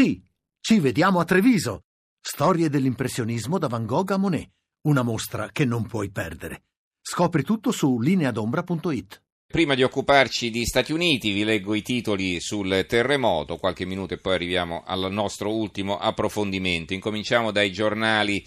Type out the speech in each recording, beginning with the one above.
Sì, ci vediamo a Treviso. Storie dell'impressionismo da Van Gogh a Monet. Una mostra che non puoi perdere. Scopri tutto su lineadombra.it. Prima di occuparci di Stati Uniti vi leggo i titoli sul terremoto, qualche minuto e poi arriviamo al nostro ultimo approfondimento. Incominciamo dai giornali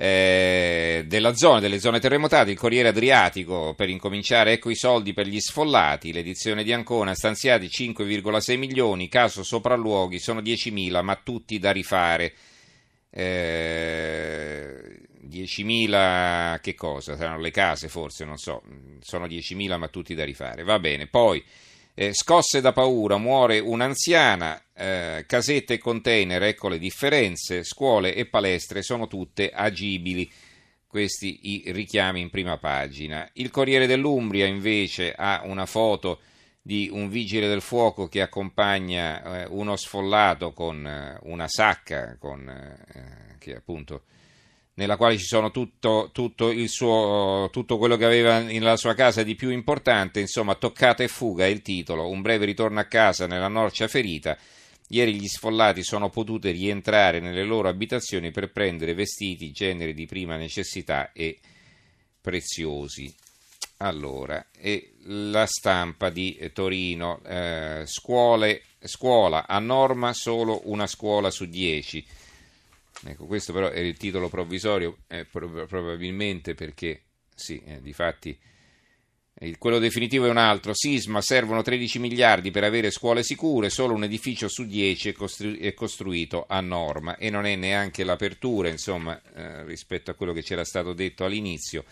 eh, della zona, delle zone terremotate, il Corriere Adriatico, per incominciare, ecco i soldi per gli sfollati, l'edizione di Ancona, stanziati 5,6 milioni, caso sopralluoghi sono 10.000, ma tutti da rifare. Eh, 10.000 che cosa? Saranno le case forse, non so, sono 10.000 ma tutti da rifare. Va bene, poi eh, scosse da paura, muore un'anziana, eh, casette e container, ecco le differenze, scuole e palestre sono tutte agibili. Questi i richiami in prima pagina. Il Corriere dell'Umbria invece ha una foto di un vigile del fuoco che accompagna eh, uno sfollato con eh, una sacca con, eh, che appunto nella quale ci sono tutto, tutto, suo, tutto, quello che aveva nella sua casa di più importante, insomma, toccata e fuga è il titolo, un breve ritorno a casa nella norcia ferita. Ieri gli sfollati sono potute rientrare nelle loro abitazioni per prendere vestiti, generi di prima necessità e preziosi. Allora, e la stampa di Torino, eh, scuole, scuola a norma solo una scuola su dieci Ecco, questo però è il titolo provvisorio, eh, probabilmente perché, sì, eh, di fatti, quello definitivo è un altro. Sisma, servono 13 miliardi per avere scuole sicure, solo un edificio su 10 è, costru- è costruito a norma e non è neanche l'apertura, insomma, eh, rispetto a quello che c'era stato detto all'inizio.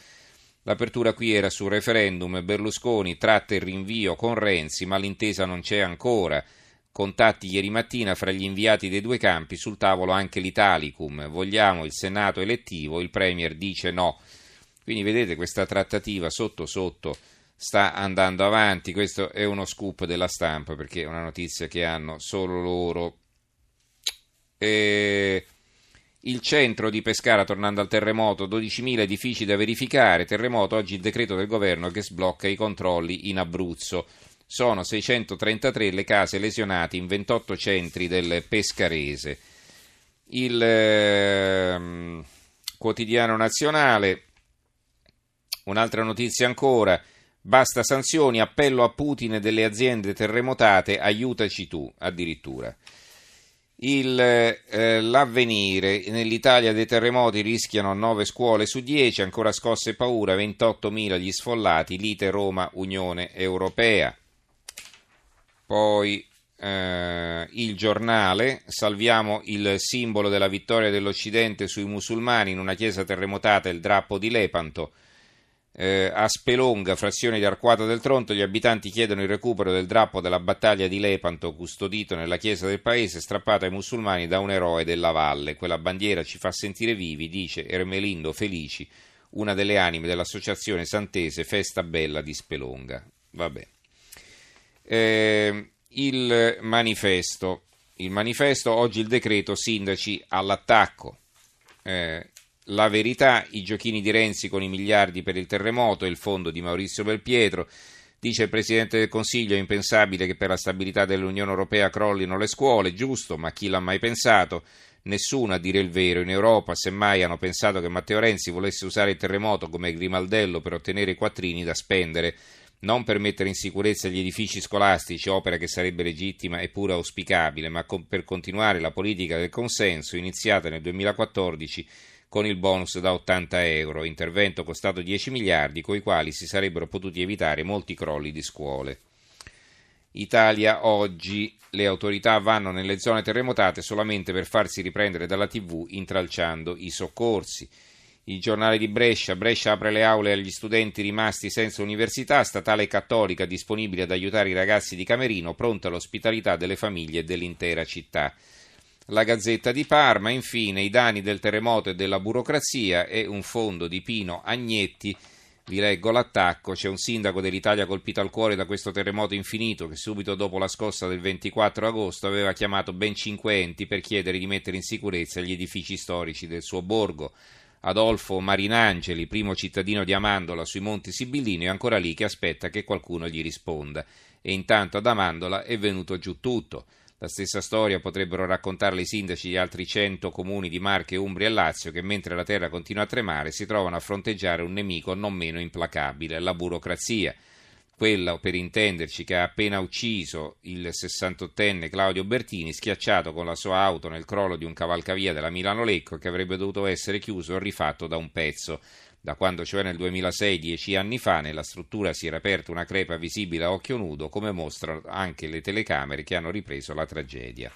L'apertura qui era sul referendum, Berlusconi tratta il rinvio con Renzi, ma l'intesa non c'è ancora. Contatti ieri mattina fra gli inviati dei due campi, sul tavolo anche l'Italicum. Vogliamo il Senato elettivo, il Premier dice no. Quindi vedete questa trattativa sotto sotto sta andando avanti. Questo è uno scoop della stampa perché è una notizia che hanno solo loro. E... Il centro di Pescara, tornando al terremoto, 12.000 edifici da verificare. Terremoto, oggi il decreto del governo che sblocca i controlli in Abruzzo. Sono 633 le case lesionate in 28 centri del Pescarese. Il eh, quotidiano nazionale, un'altra notizia ancora, basta sanzioni, appello a Putin e delle aziende terremotate, aiutaci tu addirittura. Il, eh, l'avvenire nell'Italia dei terremoti rischiano 9 scuole su 10, ancora scosse e paura, 28.000 gli sfollati, lite Roma Unione Europea. Poi eh, il giornale, salviamo il simbolo della vittoria dell'Occidente sui musulmani in una chiesa terremotata, il drappo di Lepanto. Eh, a Spelonga, frazione di Arquata del Tronto, gli abitanti chiedono il recupero del drappo della battaglia di Lepanto, custodito nella chiesa del paese, strappato ai musulmani da un eroe della valle. Quella bandiera ci fa sentire vivi, dice Ermelindo Felici, una delle anime dell'associazione santese Festa Bella di Spelonga. Vabbè. Eh, il manifesto. Il manifesto, oggi il decreto sindaci all'attacco. Eh, la verità, i giochini di Renzi con i miliardi per il terremoto e il fondo di Maurizio Belpietro. Dice il Presidente del Consiglio, è impensabile che per la stabilità dell'Unione Europea crollino le scuole, giusto, ma chi l'ha mai pensato? Nessuno a dire il vero. In Europa, semmai, hanno pensato che Matteo Renzi volesse usare il terremoto come grimaldello per ottenere i quattrini da spendere non per mettere in sicurezza gli edifici scolastici, opera che sarebbe legittima e pure auspicabile, ma per continuare la politica del consenso iniziata nel 2014 con il bonus da 80 euro, intervento costato 10 miliardi, con i quali si sarebbero potuti evitare molti crolli di scuole. Italia oggi le autorità vanno nelle zone terremotate solamente per farsi riprendere dalla TV intralciando i soccorsi. Il giornale di Brescia, Brescia apre le aule agli studenti rimasti senza università, statale cattolica disponibile ad aiutare i ragazzi di Camerino, pronta all'ospitalità delle famiglie dell'intera città. La Gazzetta di Parma, infine, i danni del terremoto e della burocrazia e un fondo di Pino Agnetti. Vi leggo l'attacco, c'è un sindaco dell'Italia colpito al cuore da questo terremoto infinito che subito dopo la scossa del 24 agosto aveva chiamato ben cinque enti per chiedere di mettere in sicurezza gli edifici storici del suo borgo. Adolfo Marinangeli, primo cittadino di Amandola sui Monti Sibillini, è ancora lì che aspetta che qualcuno gli risponda. E intanto ad Amandola è venuto giù tutto. La stessa storia potrebbero raccontarle i sindaci di altri 100 comuni di Marche, Umbria e Lazio che mentre la terra continua a tremare si trovano a fronteggiare un nemico non meno implacabile, la burocrazia. Quella, per intenderci, che ha appena ucciso il 68enne Claudio Bertini, schiacciato con la sua auto nel crollo di un cavalcavia della Milano-Lecco che avrebbe dovuto essere chiuso o rifatto da un pezzo. Da quando, cioè nel 2006, dieci anni fa, nella struttura si era aperta una crepa visibile a occhio nudo, come mostrano anche le telecamere che hanno ripreso la tragedia.